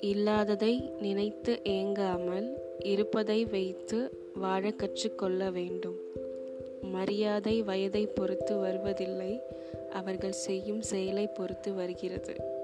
இல்லாததை நினைத்து ஏங்காமல் இருப்பதை வைத்து வாழ கற்றுக்கொள்ள வேண்டும். மரியாதை வயதை பொறுத்து வருவதில்லை அவர்கள் செய்யும் செயலை பொறுத்து வருகிறது.